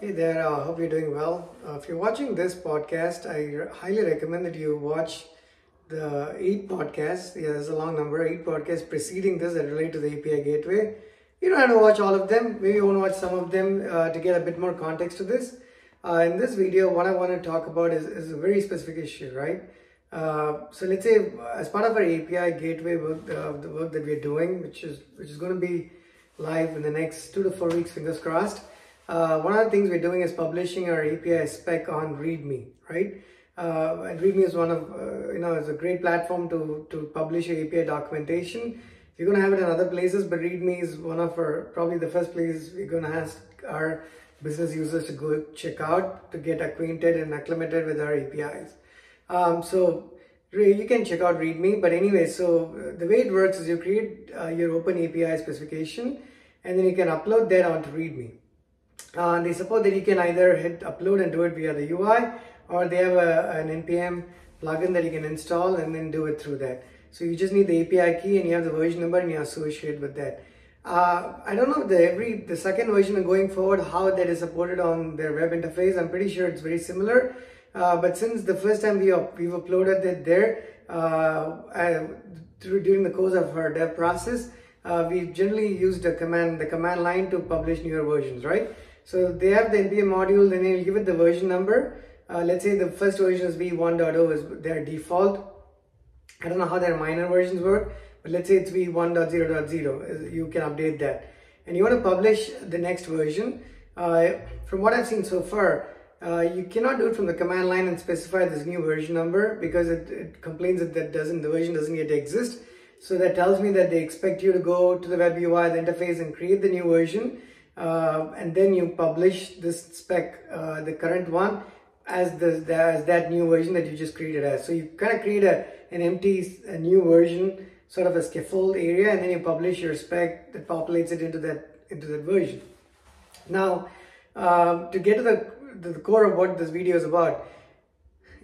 Hey there, I uh, hope you're doing well. Uh, if you're watching this podcast, I highly recommend that you watch the eight podcasts. Yeah, there's a long number, eight podcasts preceding this that relate to the API gateway. You don't have to watch all of them. Maybe you want to watch some of them uh, to get a bit more context to this. Uh, in this video, what I want to talk about is, is a very specific issue, right? Uh, so let's say as part of our API gateway work, uh, the work that we're doing, which is which is going to be live in the next two to four weeks, fingers crossed. Uh, one of the things we're doing is publishing our API spec on README, right? Uh, and README is one of, uh, you know, it's a great platform to, to publish your API documentation. You're going to have it in other places, but README is one of our, probably the first place we're going to ask our business users to go check out to get acquainted and acclimated with our APIs. Um, so you can check out README, but anyway, so the way it works is you create uh, your open API specification and then you can upload that onto README. Uh, they support that you can either hit upload and do it via the UI or they have a, an npm plugin that you can install and then do it through that. So you just need the API key and you have the version number and you associate with that. Uh, I don't know the every the second version going forward how that is supported on their web interface. I'm pretty sure it's very similar. Uh, but since the first time we up, we've uploaded it there uh, through, during the course of our dev process, uh, we generally used the command the command line to publish newer versions, right? So they have the NPM module, then they'll give it the version number. Uh, let's say the first version is v1.0 is their default. I don't know how their minor versions work, but let's say it's v1.0.0. You can update that. And you want to publish the next version. Uh, from what I've seen so far, uh, you cannot do it from the command line and specify this new version number because it, it complains that, that doesn't the version doesn't yet exist. So that tells me that they expect you to go to the web UI, the interface and create the new version uh, and then you publish this spec, uh, the current one, as the, the, as that new version that you just created as. So you kind of create a an empty a new version, sort of a scaffold area, and then you publish your spec that populates it into that into that version. Now, um, to get to the the core of what this video is about,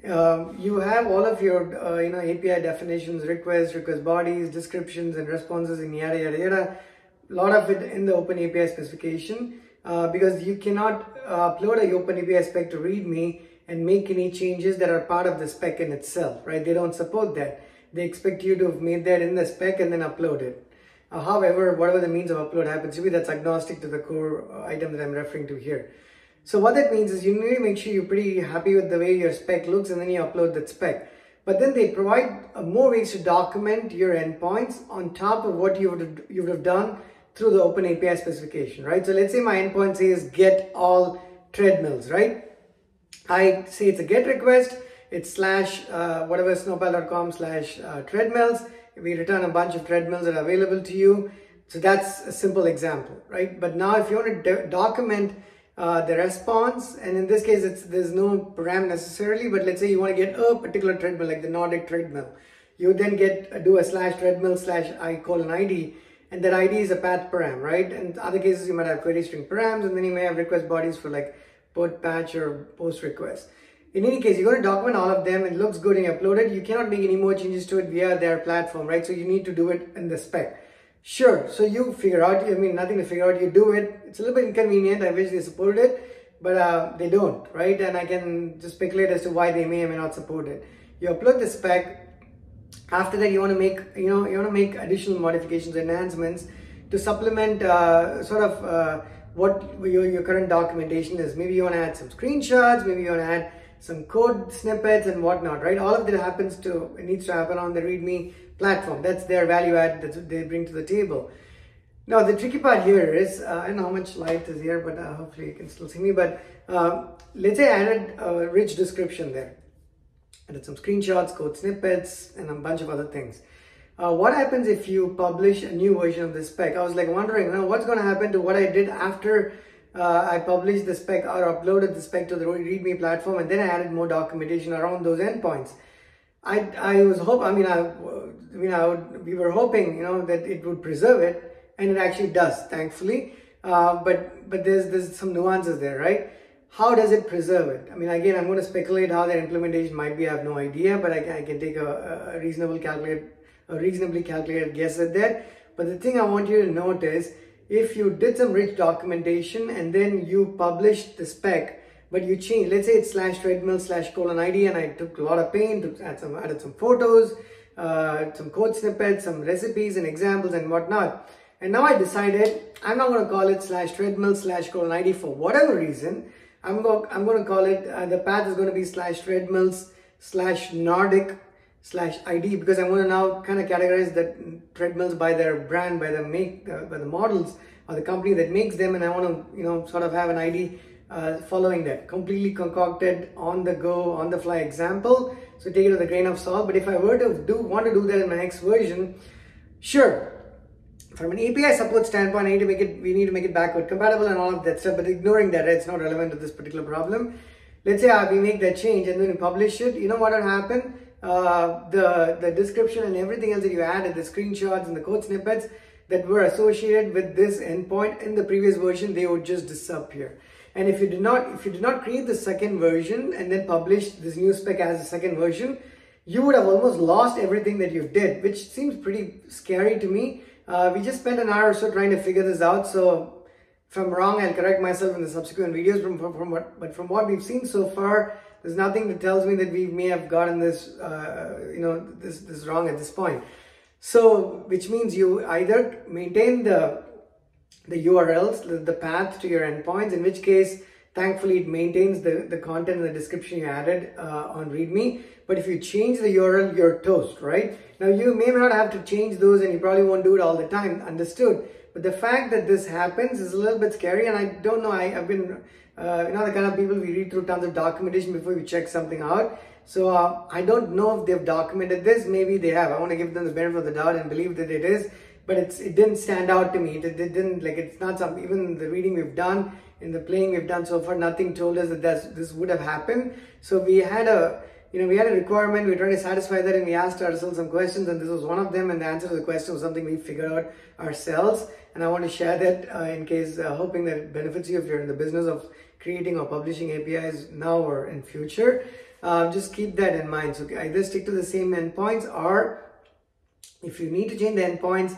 um, you have all of your uh, you know API definitions, requests, request bodies, descriptions, and responses, and yada yada yada lot of it in the Open API specification uh, because you cannot uh, upload a Open API spec to README and make any changes that are part of the spec in itself, right? They don't support that. They expect you to have made that in the spec and then upload it. Uh, however, whatever the means of upload happens to be, that's agnostic to the core uh, item that I'm referring to here. So what that means is you need to make sure you're pretty happy with the way your spec looks and then you upload that spec. But then they provide uh, more ways to document your endpoints on top of what you would, you would have done through the open API specification, right? So let's say my endpoint says get all treadmills, right? I say it's a get request, it's slash uh, whatever snowpal.com slash uh, treadmills. We return a bunch of treadmills that are available to you. So that's a simple example, right? But now if you want to document uh, the response, and in this case, it's there's no param necessarily, but let's say you want to get a particular treadmill, like the Nordic treadmill. You then get do a slash treadmill slash I colon ID, and that ID is a path param, right? In other cases, you might have query string params, and then you may have request bodies for like put, patch, or post request. In any case, you're going to document all of them. It looks good and you upload it. You cannot make any more changes to it via their platform, right? So you need to do it in the spec. Sure, so you figure out, I mean, nothing to figure out, you do it. It's a little bit inconvenient. I wish they supported it, but uh, they don't, right? And I can just speculate as to why they may or may not support it. You upload the spec, after that, you want to make, you know, you want to make additional modifications, enhancements to supplement uh, sort of uh, what your, your current documentation is. Maybe you want to add some screenshots, maybe you want to add some code snippets and whatnot, right? All of that happens to, it needs to happen on the README platform. That's their value add that they bring to the table. Now, the tricky part here is, uh, I don't know how much light is here, but uh, hopefully you can still see me, but uh, let's say I added a rich description there. I did some screenshots, code snippets, and a bunch of other things. Uh, what happens if you publish a new version of this spec? I was like wondering, you know, what's going to happen to what I did after uh, I published the spec or uploaded the spec to the README platform and then I added more documentation around those endpoints. I, I was hope I mean I, I mean we were hoping you know that it would preserve it and it actually does thankfully uh, but but there's there's some nuances there right how does it preserve it? I mean, again, I'm going to speculate how their implementation might be. I have no idea, but I, I can take a, a, reasonable calculate, a reasonably calculated guess at that. But the thing I want you to note is, if you did some rich documentation and then you published the spec, but you change, let's say it's slash treadmill slash colon ID and I took a lot of pain to add some, added some photos, uh, some code snippets, some recipes and examples and whatnot. And now I decided I'm not going to call it slash treadmill slash colon ID for whatever reason. I'm going, I'm going to call it, uh, the path is going to be slash treadmills slash Nordic slash ID because I'm going to now kind of categorize the treadmills by their brand, by the make, uh, by the models or the company that makes them, and I want to you know sort of have an ID uh, following that. Completely concocted, on the go, on the fly example. So take it with a grain of salt. But if I were to do want to do that in my next version, sure. From an API support standpoint, I need to make it. We need to make it backward compatible and all of that stuff. But ignoring that, it's not relevant to this particular problem. Let's say uh, we make that change and then we publish it. You know what will happen? Uh, the, the description and everything else that you added, the screenshots and the code snippets that were associated with this endpoint in the previous version, they would just disappear. And if you did not, if you did not create the second version and then publish this new spec as a second version, you would have almost lost everything that you did, which seems pretty scary to me. Uh, we just spent an hour or so trying to figure this out. So if I'm wrong, I'll correct myself in the subsequent videos. From, from, from what, but from what we've seen so far, there's nothing that tells me that we may have gotten this, uh, you know, this, this wrong at this point. So, which means you either maintain the, the URLs, the, the path to your endpoints, in which case, thankfully it maintains the, the content and the description you added uh, on README. But if you change the URL, you're toast, right? Now, you may not have to change those and you probably won't do it all the time, understood. But the fact that this happens is a little bit scary and I don't know, I, have been uh, you know, the kind of people we read through tons of documentation before we check something out. So uh, I don't know if they've documented this. Maybe they have. I want to give them the benefit of the doubt and believe that it is. But it's it didn't stand out to me. It, it didn't like it's not some even the reading we've done in the playing we've done so far. Nothing told us that this would have happened. So we had a you know we had a requirement. We trying to satisfy that, and we asked ourselves some questions, and this was one of them. And the answer to the question was something we figured out ourselves. And I want to share that uh, in case, uh, hoping that it benefits you if you're in the business of creating or publishing APIs now or in future. Uh, just keep that in mind. So either stick to the same endpoints or if you need to change the endpoints,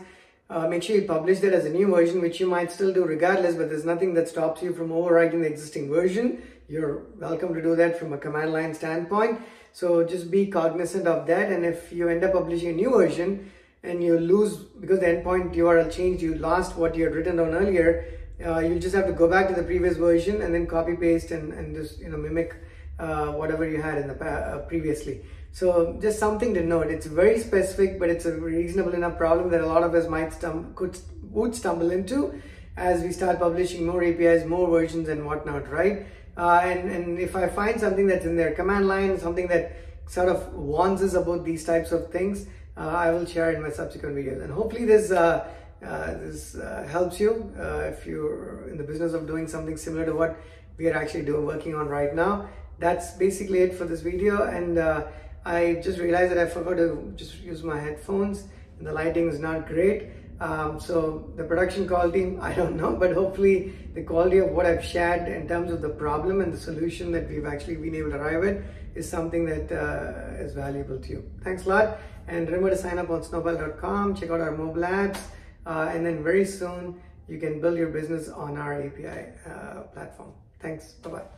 uh, make sure you publish that as a new version, which you might still do regardless, but there's nothing that stops you from overwriting the existing version. You're welcome to do that from a command line standpoint. So just be cognizant of that. And if you end up publishing a new version and you lose, because the endpoint URL changed, you lost what you had written down earlier, uh, you'll just have to go back to the previous version and then copy paste and, and just you know mimic uh, whatever you had in the uh, previously. So just something to note. It's very specific but it's a reasonable enough problem that a lot of us might stum could would stumble into as we start publishing more apis more versions and whatnot right? Uh, and and if i find something that's in their command line something that sort of warns us about these types of things uh, i will share in my subsequent videos. And hopefully this uh, this helps you if you're in the business of doing something similar to what we are actually doing working on right now that's basically it for this video and uh, I just realized that I forgot to just use my headphones and the lighting is not great um, so the production quality I don't know but hopefully the quality of what I've shared in terms of the problem and the solution that we've actually been able to arrive at is something that uh, is valuable to you thanks a lot and remember to sign up on snowpal.com check out our mobile apps uh, and then very soon you can build your business on our API uh, platform. Thanks. Bye-bye.